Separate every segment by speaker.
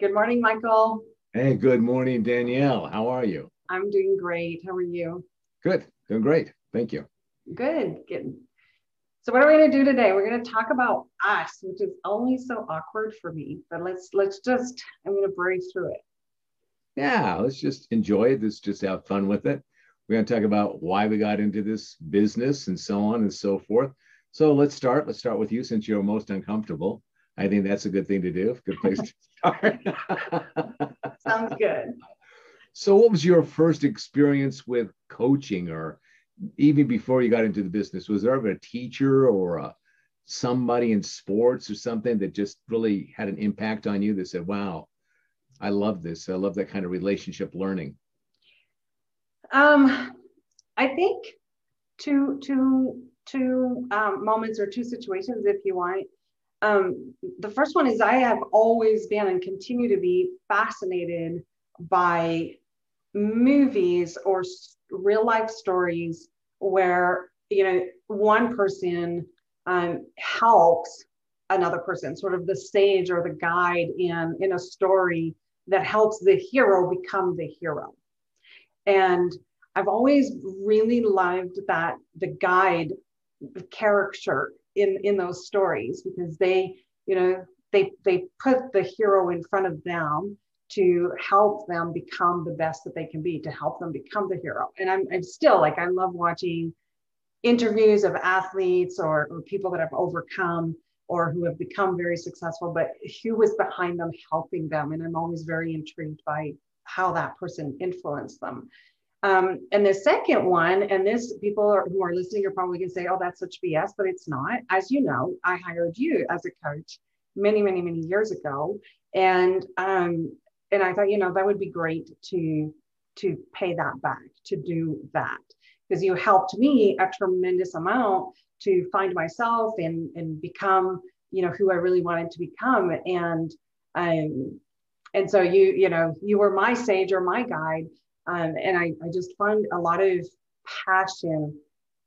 Speaker 1: Good morning, Michael.
Speaker 2: Hey, good morning, Danielle. How are you?
Speaker 1: I'm doing great. How are you?
Speaker 2: Good, doing great. Thank you.
Speaker 1: Good, good. So what are we going to do today? We're going to talk about us, which is always so awkward for me. But let's let's just I'm going to break through it.
Speaker 2: Yeah, let's just enjoy it. Let's just have fun with it. We're going to talk about why we got into this business and so on and so forth. So let's start. Let's start with you since you're most uncomfortable. I think that's a good thing to do. Good place to start.
Speaker 1: Sounds good.
Speaker 2: So, what was your first experience with coaching, or even before you got into the business? Was there ever a teacher or a, somebody in sports or something that just really had an impact on you that said, "Wow, I love this. I love that kind of relationship learning."
Speaker 1: Um, I think two two two um, moments or two situations, if you want. Um, the first one is I have always been and continue to be fascinated by movies or real life stories where you know one person um, helps another person, sort of the stage or the guide in in a story that helps the hero become the hero. And I've always really loved that the guide character in in those stories because they you know they they put the hero in front of them to help them become the best that they can be to help them become the hero. And i'm, I'm still like i love watching interviews of athletes or, or people that have overcome or who have become very successful but who was behind them helping them. And i'm always very intrigued by how that person influenced them um, and the second one, and this people are, who are listening are probably going to say, oh, that's such BS, but it's not. As you know, I hired you as a coach many, many, many years ago. And um, and I thought, you know, that would be great to to pay that back, to do that. Because you helped me a tremendous amount to find myself and and become, you know, who I really wanted to become. And um, and so you, you know, you were my sage or my guide um, and I, I just find a lot of passion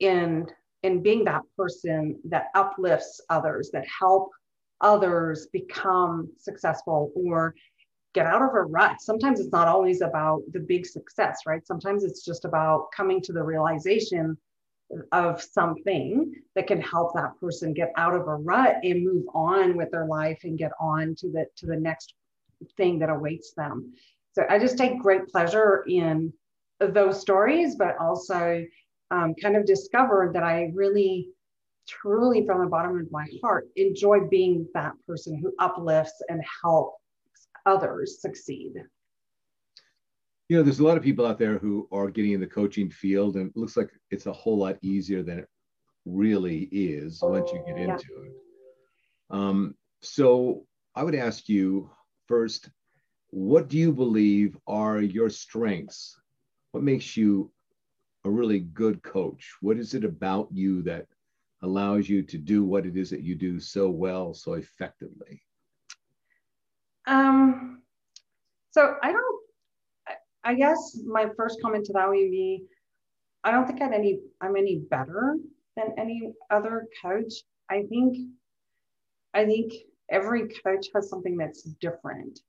Speaker 1: in in being that person that uplifts others that help others become successful or get out of a rut. Sometimes it's not always about the big success right? Sometimes it's just about coming to the realization of something that can help that person get out of a rut and move on with their life and get on to the to the next thing that awaits them so I just take great pleasure in those stories, but also um, kind of discovered that I really, truly, from the bottom of my heart, enjoy being that person who uplifts and helps others succeed.
Speaker 2: You know, there's a lot of people out there who are getting in the coaching field, and it looks like it's a whole lot easier than it really is once you get into yeah. it. Um, so I would ask you first, what do you believe are your strengths? What makes you a really good coach? What is it about you that allows you to do what it is that you do so well, so effectively?
Speaker 1: Um, so I don't, I guess my first comment to that would be, I don't think I'm any, I'm any better than any other coach. I think, I think every coach has something that's different.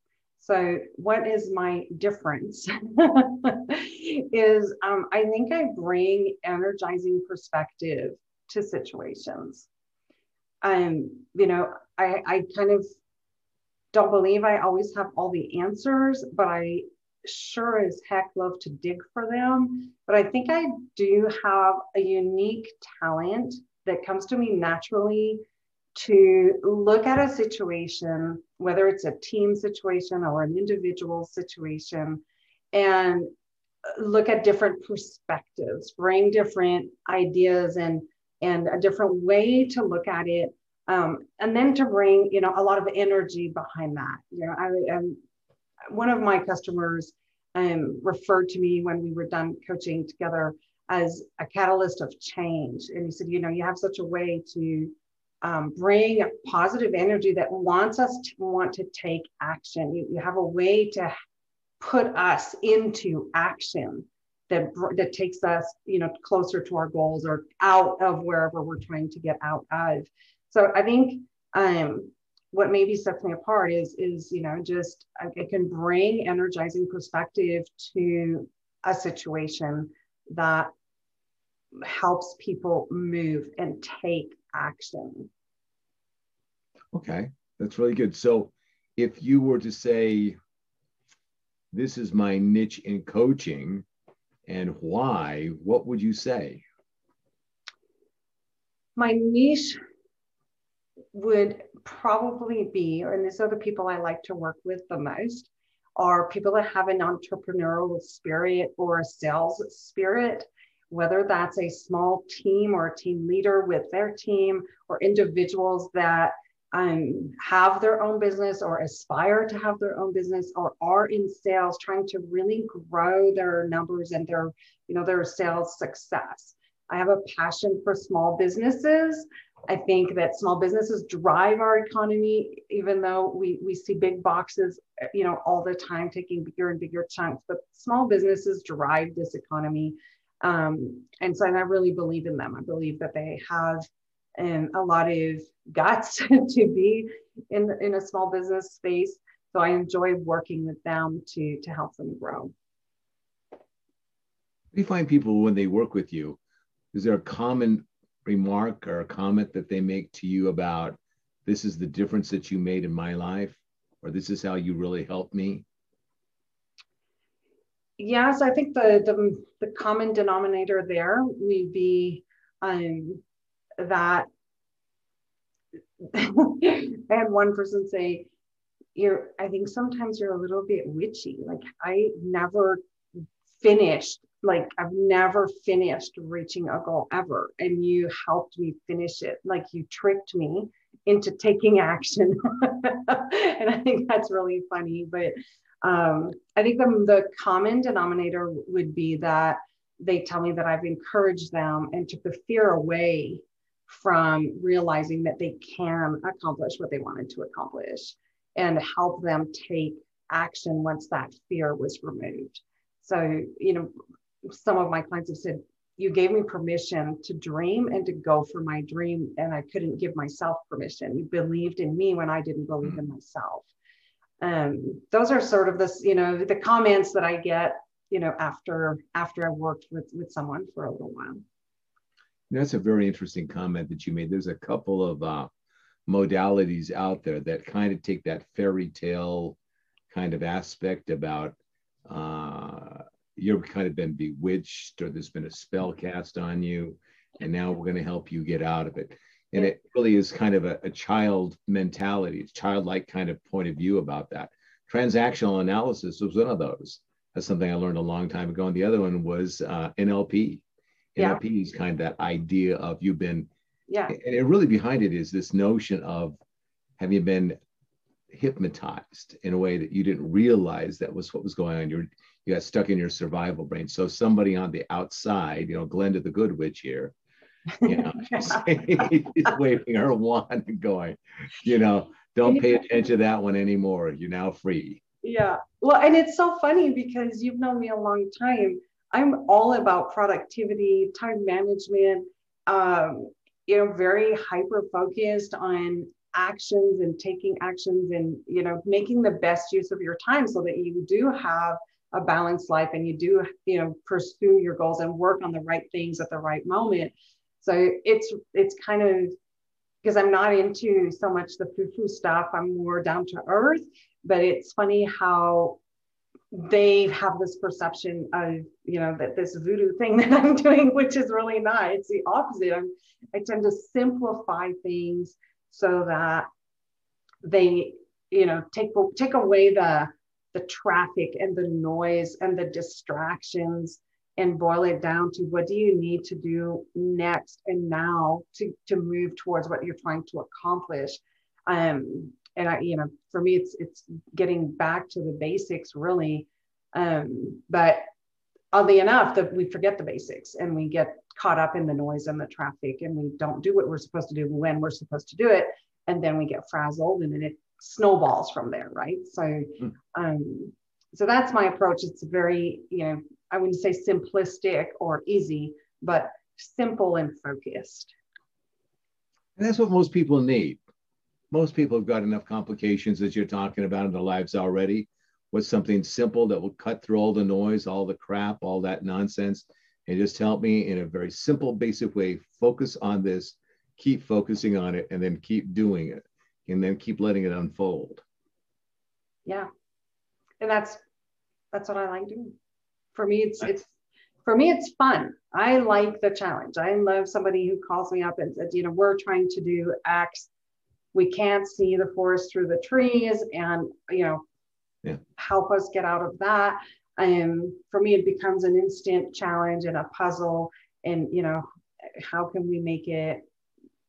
Speaker 1: So, what is my difference? is um, I think I bring energizing perspective to situations. Um, you know, I, I kind of don't believe I always have all the answers, but I sure as heck love to dig for them. But I think I do have a unique talent that comes to me naturally to look at a situation, whether it's a team situation or an individual situation, and look at different perspectives, bring different ideas and and a different way to look at it, um, and then to bring you know a lot of energy behind that. You know, I am one of my customers um, referred to me when we were done coaching together as a catalyst of change, and he said, you know, you have such a way to um, bring positive energy that wants us to want to take action. You, you have a way to put us into action that, that takes us, you know, closer to our goals or out of wherever we're trying to get out of. So I think um, what maybe sets me apart is is you know just it can bring energizing perspective to a situation that helps people move and take action.
Speaker 2: Okay that's really good. So if you were to say this is my niche in coaching and why what would you say?
Speaker 1: My niche would probably be, and these are the people I like to work with the most, are people that have an entrepreneurial spirit or a sales spirit, whether that's a small team or a team leader with their team, or individuals that um, have their own business or aspire to have their own business or are in sales trying to really grow their numbers and their you know their sales success i have a passion for small businesses I think that small businesses drive our economy, even though we, we see big boxes, you know, all the time taking bigger and bigger chunks, but small businesses drive this economy. Um, and so and I really believe in them. I believe that they have um, a lot of guts to be in, in a small business space. So I enjoy working with them to, to help them grow.
Speaker 2: You find people when they work with you, is there a common remark or a comment that they make to you about this is the difference that you made in my life or this is how you really helped me
Speaker 1: yes i think the the, the common denominator there would be um, that i had one person say you're i think sometimes you're a little bit witchy like i never finished like I've never finished reaching a goal ever. And you helped me finish it. Like you tricked me into taking action. and I think that's really funny. But um, I think the, the common denominator would be that they tell me that I've encouraged them and took the fear away from realizing that they can accomplish what they wanted to accomplish and help them take action once that fear was removed. So, you know, some of my clients have said, you gave me permission to dream and to go for my dream, and I couldn't give myself permission. You believed in me when I didn't believe in myself. Um, those are sort of this, you know, the comments that I get, you know, after after I've worked with with someone for a little while.
Speaker 2: That's a very interesting comment that you made. There's a couple of uh, modalities out there that kind of take that fairy tale kind of aspect about uh, you've kind of been bewitched or there's been a spell cast on you and now we're going to help you get out of it and it really is kind of a, a child mentality childlike kind of point of view about that. Transactional analysis was one of those. That's something i learned a long time ago. And the other one was uh, nlp yeah. nlp is kind of that idea of you've been
Speaker 1: yeah.
Speaker 2: and it really behind it is this notion of have you been hypnotized in a way that you didn't realize that was what was going on? You're you got stuck in your survival brain. So somebody on the outside, you know, Glenda the Good Witch here, you know, she's, she's waving her wand and going, you know, don't pay attention to that one anymore. You're now free.
Speaker 1: Yeah. Well, and it's so funny because you've known me a long time. I'm all about productivity, time management, um, you know, very hyper focused on actions and taking actions and, you know, making the best use of your time so that you do have a balanced life and you do you know pursue your goals and work on the right things at the right moment so it's it's kind of because i'm not into so much the foo-foo stuff i'm more down to earth but it's funny how they have this perception of you know that this voodoo thing that i'm doing which is really not it's the opposite. I'm i tend to simplify things so that they you know take take away the the traffic and the noise and the distractions and boil it down to what do you need to do next and now to, to move towards what you're trying to accomplish um, and i you know for me it's it's getting back to the basics really um, but oddly enough that we forget the basics and we get caught up in the noise and the traffic and we don't do what we're supposed to do when we're supposed to do it and then we get frazzled and then it snowballs from there, right? So, hmm. um, so that's my approach. It's very, you know, I wouldn't say simplistic or easy, but simple and focused.
Speaker 2: And that's what most people need. most people have got enough complications as you're talking about in their lives already. What's something simple that will cut through all the noise, all the crap, all that nonsense, and just help me in a very simple, basic way focus on this, keep focusing on it, and then keep doing it, and then keep letting it unfold.
Speaker 1: Yeah, and that's that's what I like doing. For me, it's it's for me it's fun. I like the challenge. I love somebody who calls me up and says, you know, we're trying to do X. We can't see the forest through the trees, and you know, yeah. help us get out of that. Um, for me, it becomes an instant challenge and a puzzle. And you know, how can we make it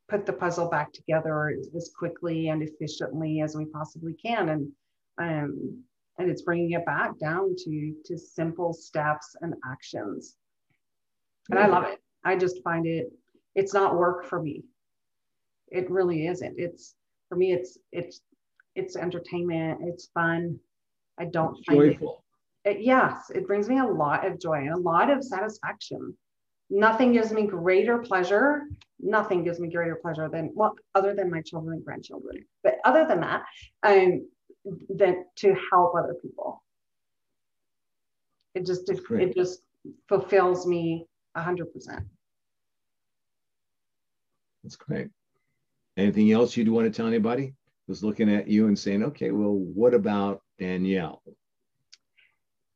Speaker 1: put the puzzle back together as quickly and efficiently as we possibly can? And um, and it's bringing it back down to to simple steps and actions. And i love it. I just find it it's not work for me. It really isn't. It's for me it's it's it's entertainment. It's fun. I don't it's find joyful. It, it yes it brings me a lot of joy and a lot of satisfaction. Nothing gives me greater pleasure nothing gives me greater pleasure than well other than my children and grandchildren. But other than that um than to help other people. It just it, it just fulfills me a hundred percent.
Speaker 2: That's great. Anything else you'd want to tell anybody who's looking at you and saying, okay, well, what about Danielle?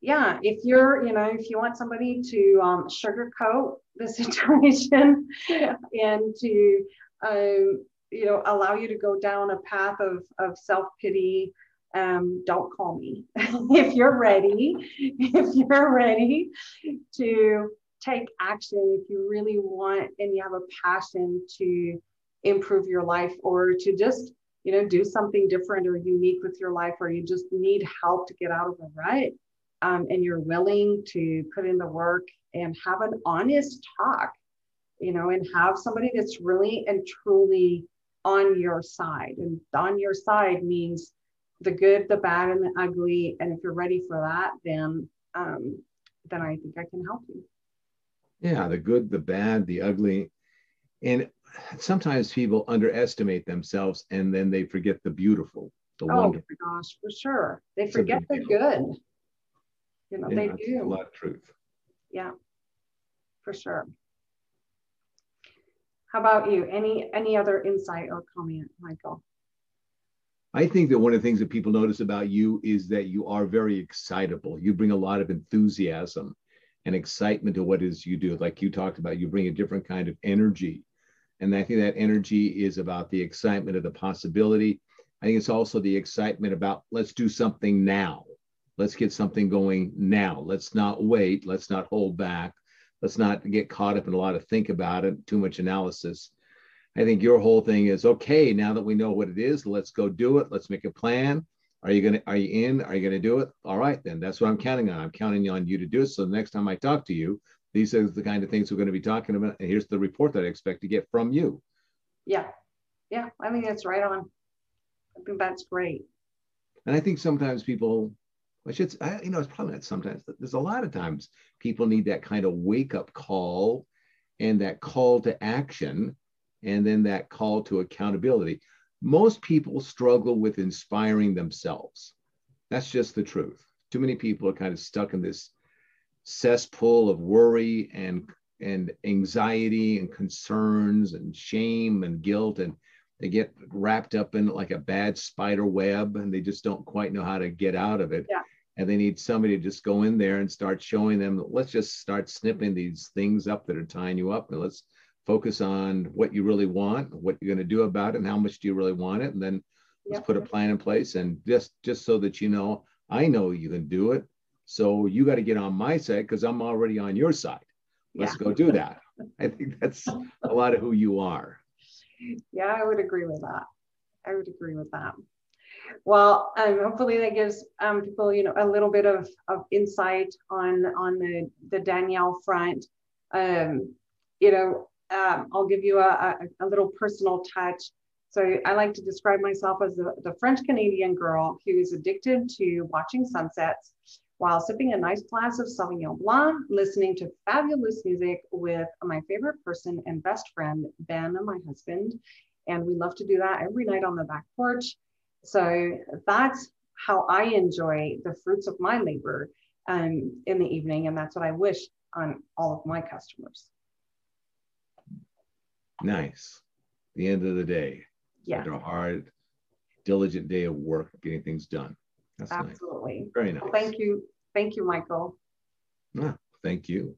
Speaker 1: Yeah, if you're, you know, if you want somebody to um, sugarcoat the situation and to, um, you know, allow you to go down a path of, of self pity um, don't call me. if you're ready, if you're ready to take action, if you really want and you have a passion to improve your life or to just, you know, do something different or unique with your life, or you just need help to get out of the rut, um, and you're willing to put in the work and have an honest talk, you know, and have somebody that's really and truly on your side. And on your side means the good, the bad, and the ugly. And if you're ready for that, then um, then I think I can help you.
Speaker 2: Yeah, the good, the bad, the ugly. And sometimes people underestimate themselves and then they forget the beautiful, the
Speaker 1: oh, wonderful. Oh my gosh, for sure. They forget the good. You know, yeah, they do.
Speaker 2: A lot of truth.
Speaker 1: Yeah, for sure. How about you? Any any other insight or comment, Michael?
Speaker 2: I think that one of the things that people notice about you is that you are very excitable. You bring a lot of enthusiasm and excitement to what is you do. Like you talked about, you bring a different kind of energy. And I think that energy is about the excitement of the possibility. I think it's also the excitement about let's do something now. Let's get something going now. Let's not wait. Let's not hold back. Let's not get caught up in a lot of think about it, too much analysis. I think your whole thing is okay. Now that we know what it is, let's go do it. Let's make a plan. Are you gonna? Are you in? Are you gonna do it? All right, then that's what I'm counting on. I'm counting on you to do it. So the next time I talk to you, these are the kind of things we're going to be talking about. And here's the report that I expect to get from you.
Speaker 1: Yeah, yeah. I think that's right on. I think that's great.
Speaker 2: And I think sometimes people, I should, I, you know, it's probably not sometimes. There's a lot of times people need that kind of wake up call, and that call to action and then that call to accountability. Most people struggle with inspiring themselves. That's just the truth. Too many people are kind of stuck in this cesspool of worry and and anxiety and concerns and shame and guilt and they get wrapped up in like a bad spider web and they just don't quite know how to get out of it
Speaker 1: yeah.
Speaker 2: and they need somebody to just go in there and start showing them let's just start snipping these things up that are tying you up and let's focus on what you really want, what you're going to do about it, and how much do you really want it, and then let's put a plan in place. And just just so that you know, I know you can do it. So you got to get on my side because I'm already on your side. Let's yeah. go do that. I think that's a lot of who you are.
Speaker 1: Yeah, I would agree with that. I would agree with that. Well, um, hopefully that gives um, people, you know, a little bit of, of insight on on the the Danielle front. Um, you know, um, I'll give you a, a, a, little personal touch. So I like to describe myself as the, the French Canadian girl who is addicted to watching sunsets while sipping a nice glass of Sauvignon Blanc, listening to fabulous music with my favorite person and best friend, Ben, my husband, And we love to do that every night on the back porch. So that's how I enjoy the fruits of my labor um, in the evening. And that's what I wish on all of my customers.
Speaker 2: Nice. The end of the day.
Speaker 1: Yeah.
Speaker 2: After a hard, diligent day of work, getting things done.
Speaker 1: That's Absolutely.
Speaker 2: Nice. Very nice.
Speaker 1: Well, thank you. Thank you, Michael.
Speaker 2: Ah, thank you.